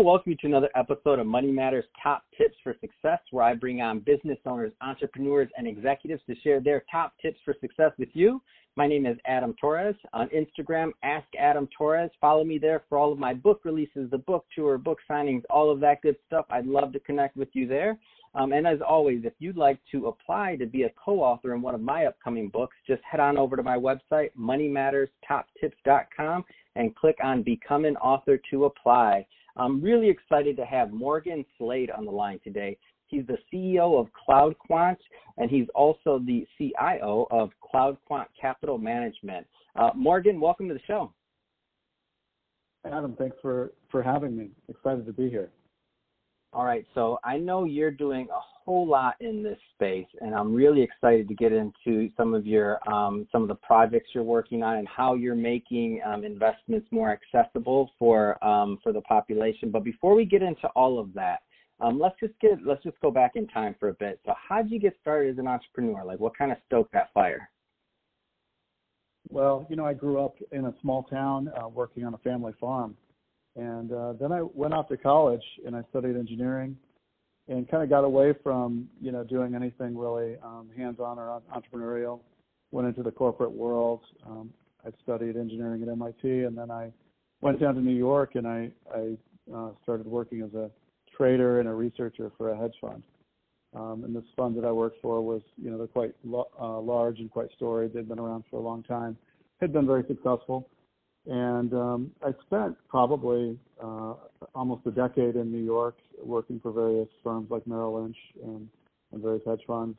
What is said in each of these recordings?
to welcome you to another episode of Money Matters Top Tips for Success, where I bring on business owners, entrepreneurs, and executives to share their top tips for success with you. My name is Adam Torres. On Instagram, Ask Adam Torres. Follow me there for all of my book releases, the book tour, book signings, all of that good stuff. I'd love to connect with you there. Um, and as always, if you'd like to apply to be a co-author in one of my upcoming books, just head on over to my website, moneymatterstoptips.com, and click on Become an Author to apply. I'm really excited to have Morgan Slade on the line today. He's the CEO of CloudQuant, and he's also the CIO of CloudQuant Capital Management. Uh, Morgan, welcome to the show. Adam, thanks for, for having me. Excited to be here. All right, so I know you're doing a whole lot in this space, and I'm really excited to get into some of your um, some of the projects you're working on and how you're making um, investments more accessible for um, for the population. But before we get into all of that, um, let's just get let's just go back in time for a bit. So, how did you get started as an entrepreneur? Like, what kind of stoked that fire? Well, you know, I grew up in a small town uh, working on a family farm and uh, then I went off to college and I studied engineering and kind of got away from, you know, doing anything really um, hands-on or entrepreneurial. Went into the corporate world. Um, I studied engineering at MIT and then I went down to New York and I, I uh, started working as a trader and a researcher for a hedge fund. Um, and this fund that I worked for was, you know, they're quite lo- uh, large and quite storied. They'd been around for a long time, had been very successful. And um, I spent probably uh, almost a decade in New York working for various firms like Merrill Lynch and, and various hedge funds.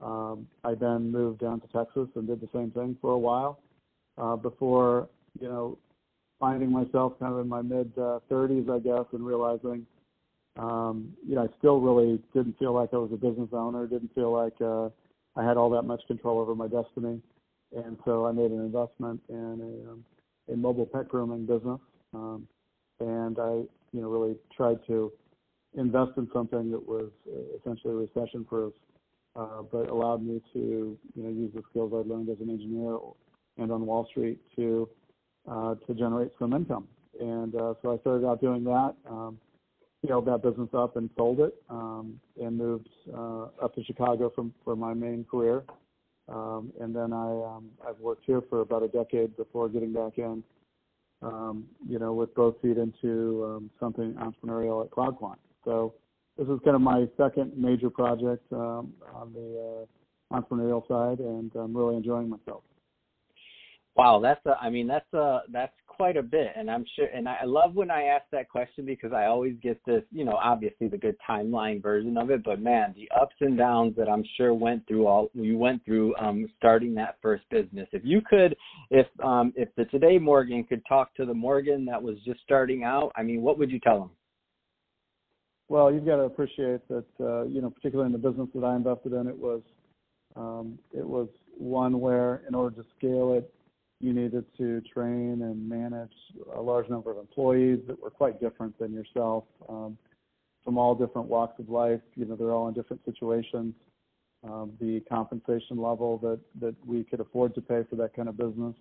Um, I then moved down to Texas and did the same thing for a while uh, before, you know, finding myself kind of in my mid uh, 30s, I guess, and realizing, um, you know, I still really didn't feel like I was a business owner, didn't feel like uh, I had all that much control over my destiny. And so I made an investment in a um, a mobile pet grooming business, um, and I, you know, really tried to invest in something that was essentially a recession proof, uh, but allowed me to, you know, use the skills I learned as an engineer and on Wall Street to uh, to generate some income. And uh, so I started out doing that. Um, scaled that business up and sold it, um, and moved uh, up to Chicago from for my main career. Um, and then I um, I've worked here for about a decade before getting back in, um, you know, with both feet into um, something entrepreneurial at CloudQuant. So this is kind of my second major project um, on the uh, entrepreneurial side, and I'm really enjoying myself. Wow, that's a, I mean that's a that's quite a bit, and I'm sure, and I love when I ask that question because I always get this, you know, obviously the good timeline version of it, but man, the ups and downs that I'm sure went through all you went through um, starting that first business. If you could, if um, if the today Morgan could talk to the Morgan that was just starting out, I mean, what would you tell him? Well, you've got to appreciate that, uh, you know, particularly in the business that I invested in, it was um, it was one where in order to scale it you needed to train and manage a large number of employees that were quite different than yourself um, from all different walks of life. You know, they're all in different situations. Um, the compensation level that, that we could afford to pay for that kind of business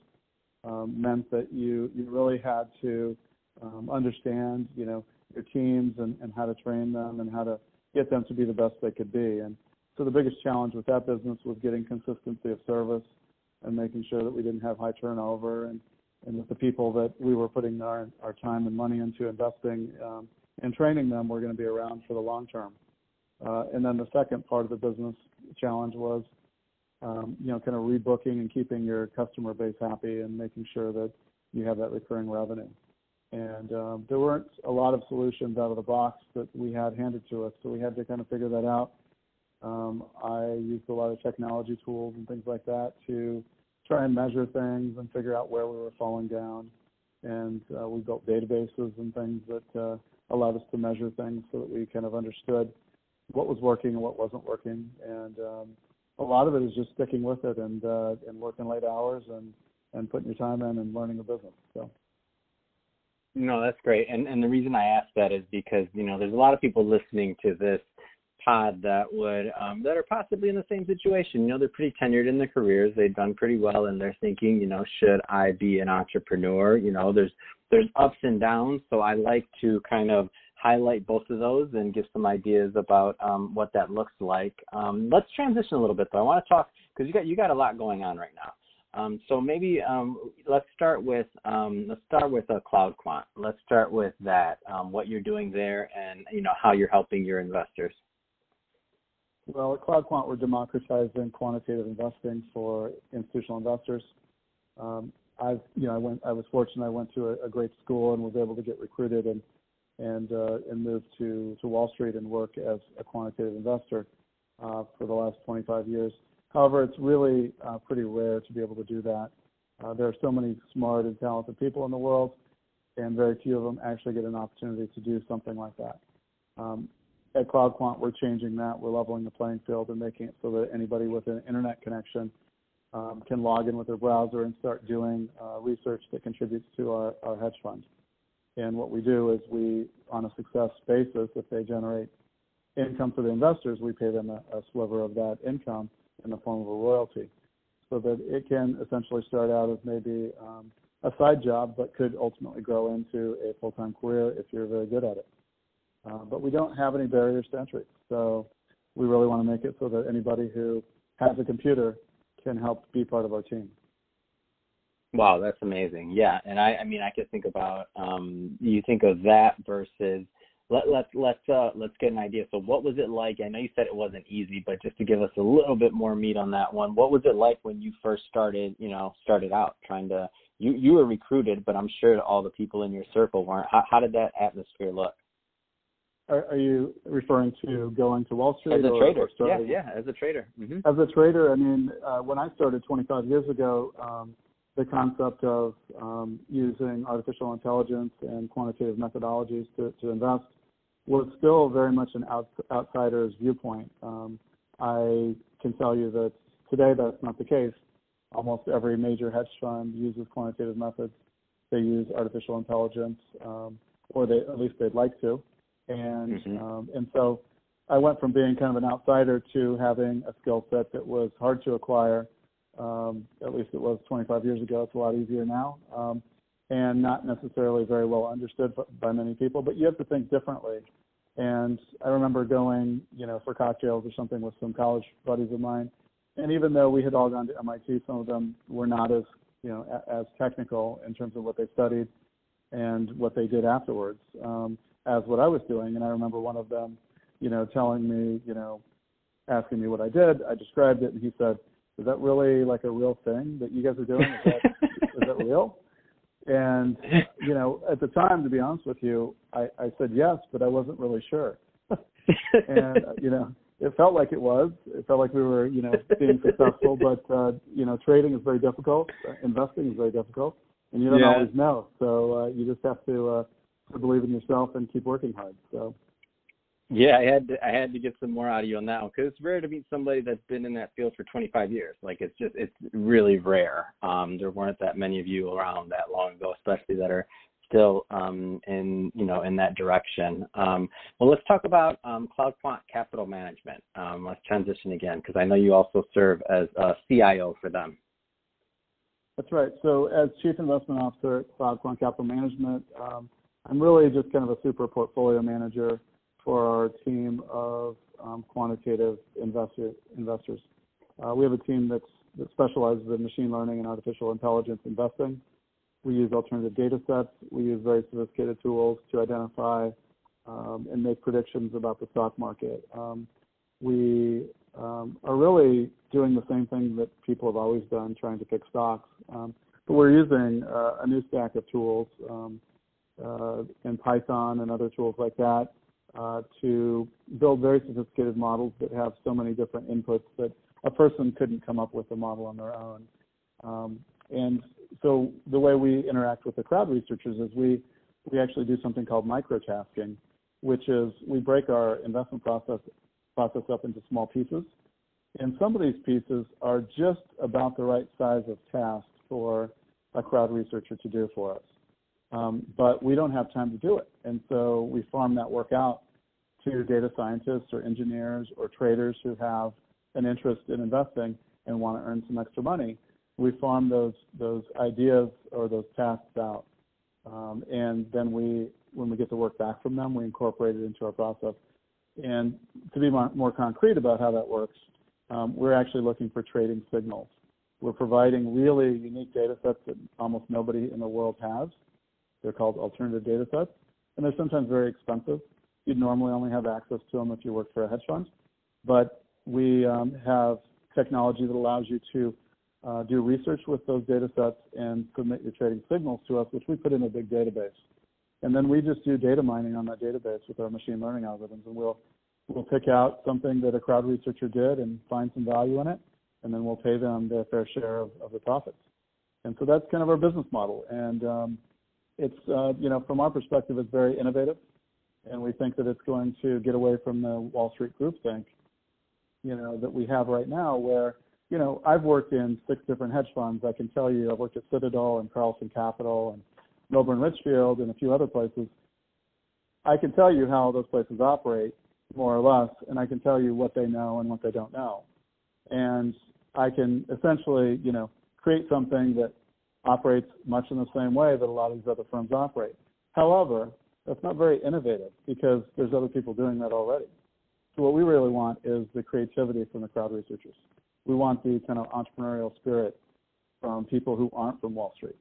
um, meant that you, you really had to um, understand, you know, your teams and, and how to train them and how to get them to be the best they could be. And so the biggest challenge with that business was getting consistency of service and making sure that we didn't have high turnover and and that the people that we were putting our our time and money into investing um, and training them were going to be around for the long term. Uh, and then the second part of the business challenge was, um, you know, kind of rebooking and keeping your customer base happy and making sure that you have that recurring revenue. And um, there weren't a lot of solutions out of the box that we had handed to us, so we had to kind of figure that out. Um, I used a lot of technology tools and things like that to try and measure things and figure out where we were falling down. And uh, we built databases and things that uh, allowed us to measure things so that we kind of understood what was working and what wasn't working. And um, a lot of it is just sticking with it and uh, and working late hours and and putting your time in and learning the business. So. No, that's great. And and the reason I ask that is because you know there's a lot of people listening to this pod that would um, that are possibly in the same situation. You know, they're pretty tenured in their careers. They've done pretty well, and they're thinking, you know, should I be an entrepreneur? You know, there's there's ups and downs. So I like to kind of highlight both of those and give some ideas about um, what that looks like. Um, let's transition a little bit, though. I want to talk because you got you got a lot going on right now. Um, so maybe um, let's start with um, let's start with a cloud quant. Let's start with that. Um, what you're doing there, and you know how you're helping your investors. Well, at Cloud Quant, we're democratizing quantitative investing for institutional investors. Um, I've, you know, I went, I was fortunate. I went to a, a great school and was able to get recruited and and uh, and moved to to Wall Street and work as a quantitative investor uh, for the last 25 years. However, it's really uh, pretty rare to be able to do that. Uh, there are so many smart and talented people in the world, and very few of them actually get an opportunity to do something like that. Um, at CloudQuant, we're changing that. We're leveling the playing field and making it so that anybody with an internet connection um, can log in with their browser and start doing uh, research that contributes to our, our hedge fund. And what we do is we, on a success basis, if they generate income for the investors, we pay them a, a sliver of that income in the form of a royalty, so that it can essentially start out as maybe um, a side job, but could ultimately grow into a full-time career if you're very good at it. Uh, but we don't have any barriers to entry, so we really want to make it so that anybody who has a computer can help be part of our team. Wow, that's amazing. Yeah, and I, I mean, I could think about um, you think of that versus let, let's let's uh, let's get an idea. So, what was it like? I know you said it wasn't easy, but just to give us a little bit more meat on that one, what was it like when you first started? You know, started out trying to you you were recruited, but I'm sure all the people in your circle weren't. How, how did that atmosphere look? Are, are you referring to going to Wall Street as a or, trader? Or yeah, yeah, as a trader. Mm-hmm. As a trader, I mean, uh, when I started 25 years ago. Um, the concept of um, using artificial intelligence and quantitative methodologies to, to invest was still very much an out, outsider's viewpoint. Um, I can tell you that today that's not the case. Almost every major hedge fund uses quantitative methods. They use artificial intelligence, um, or they at least they'd like to. And mm-hmm. um, and so I went from being kind of an outsider to having a skill set that was hard to acquire um, at least it was 25 years ago. It's a lot easier now, um, and not necessarily very well understood by many people. But you have to think differently. And I remember going, you know, for cocktails or something with some college buddies of mine. And even though we had all gone to MIT, some of them were not as, you know, as technical in terms of what they studied and what they did afterwards um, as what I was doing. And I remember one of them, you know, telling me, you know, asking me what I did. I described it, and he said, is that really like a real thing that you guys are doing? Is that, is that real? And you know, at the time, to be honest with you, I, I said yes, but I wasn't really sure. and you know, it felt like it was. It felt like we were, you know, being successful. But uh, you know, trading is very difficult. Uh, investing is very difficult, and you don't yeah. always know. So uh, you just have to uh, to believe in yourself and keep working hard. So yeah, I had to I had to get some more audio on that one because it's rare to meet somebody that's been in that field for 25 years. Like it's just it's really rare. Um, there weren't that many of you around that long ago, especially that are still um, in you know in that direction. Um, well, let's talk about um, Cloud Quant Capital Management. Um, let's transition again because I know you also serve as a CIO for them. That's right. So as Chief Investment Officer at Cloud Quant Capital Management, um, I'm really just kind of a super portfolio manager for our quantitative investor, investors. Uh, we have a team that's, that specializes in machine learning and artificial intelligence investing. We use alternative data sets. We use very sophisticated tools to identify um, and make predictions about the stock market. Um, we um, are really doing the same thing that people have always done, trying to pick stocks. Um, but we're using uh, a new stack of tools um, uh, in Python and other tools like that uh, to build very sophisticated models that have so many different inputs that a person couldn't come up with a model on their own. Um, and so the way we interact with the crowd researchers is we we actually do something called microtasking, which is we break our investment process process up into small pieces. And some of these pieces are just about the right size of task for a crowd researcher to do for us. Um, but we don't have time to do it. And so we farm that work out to data scientists or engineers or traders who have an interest in investing and want to earn some extra money. We farm those those ideas or those tasks out Um, and then we, when we get the work back from them, we incorporate it into our process. And to be more, more concrete about how that works, um, we're actually looking for trading signals. We're providing really unique data sets that almost nobody in the world has. They're called alternative data sets, and they're sometimes very expensive. You'd normally only have access to them if you work for a hedge fund, but we um, have technology that allows you to uh, do research with those data sets and submit your trading signals to us, which we put in a big database. And then we just do data mining on that database with our machine learning algorithms, and we'll we'll pick out something that a crowd researcher did and find some value in it, and then we'll pay them their fair share of, of the profits. And so that's kind of our business model. And um, it's uh, you know from our perspective, it's very innovative, and we think that it's going to get away from the Wall Street groupthink, you know, that we have right now, where you know I've worked in six different hedge funds. I can tell you, I've worked at Citadel and Carlson Capital and Millburn Ridgefield and a few other places. I can tell you how those places operate, more or less, and I can tell you what they know and what they don't know. And I can essentially, you know, create something that operates much in the same way that a lot of these other firms operate. However, that's not very innovative because there's other people doing that already. So what we really want is the creativity from the crowd researchers. We want the kind of entrepreneurial spirit from people who aren't from Wall Street.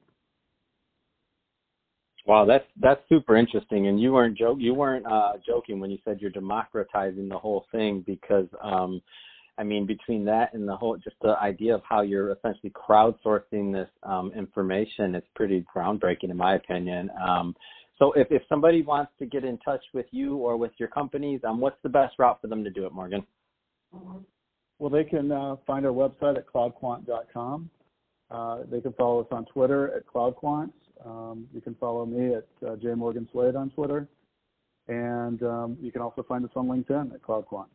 Wow, that's that's super interesting. And you weren't joke you weren't uh, joking when you said you're democratizing the whole thing because um, I mean between that and the whole just the idea of how you're essentially crowdsourcing this um, information is pretty groundbreaking in my opinion. Um, so if, if somebody wants to get in touch with you or with your companies, um, what's the best route for them to do it, Morgan? Well, they can uh, find our website at cloudquant.com. Uh, they can follow us on Twitter at cloudquant. Um, you can follow me at uh, jmorganslade on Twitter, and um, you can also find us on LinkedIn at CloudQuant.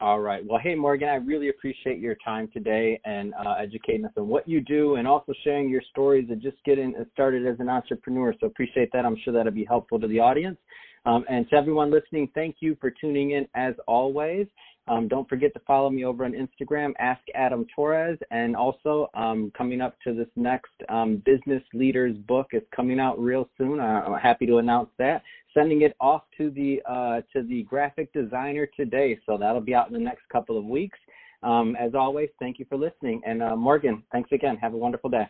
All right. Well, hey, Morgan, I really appreciate your time today and uh, educating us on what you do and also sharing your stories and just getting started as an entrepreneur. So appreciate that. I'm sure that'll be helpful to the audience. Um, and to everyone listening, thank you for tuning in as always. Um, don't forget to follow me over on Instagram, Ask Adam Torres, and also um, coming up to this next um, Business Leaders book is coming out real soon. I'm happy to announce that. Sending it off to the uh, to the graphic designer today, so that'll be out in the next couple of weeks. Um, as always, thank you for listening, and uh, Morgan, thanks again. Have a wonderful day.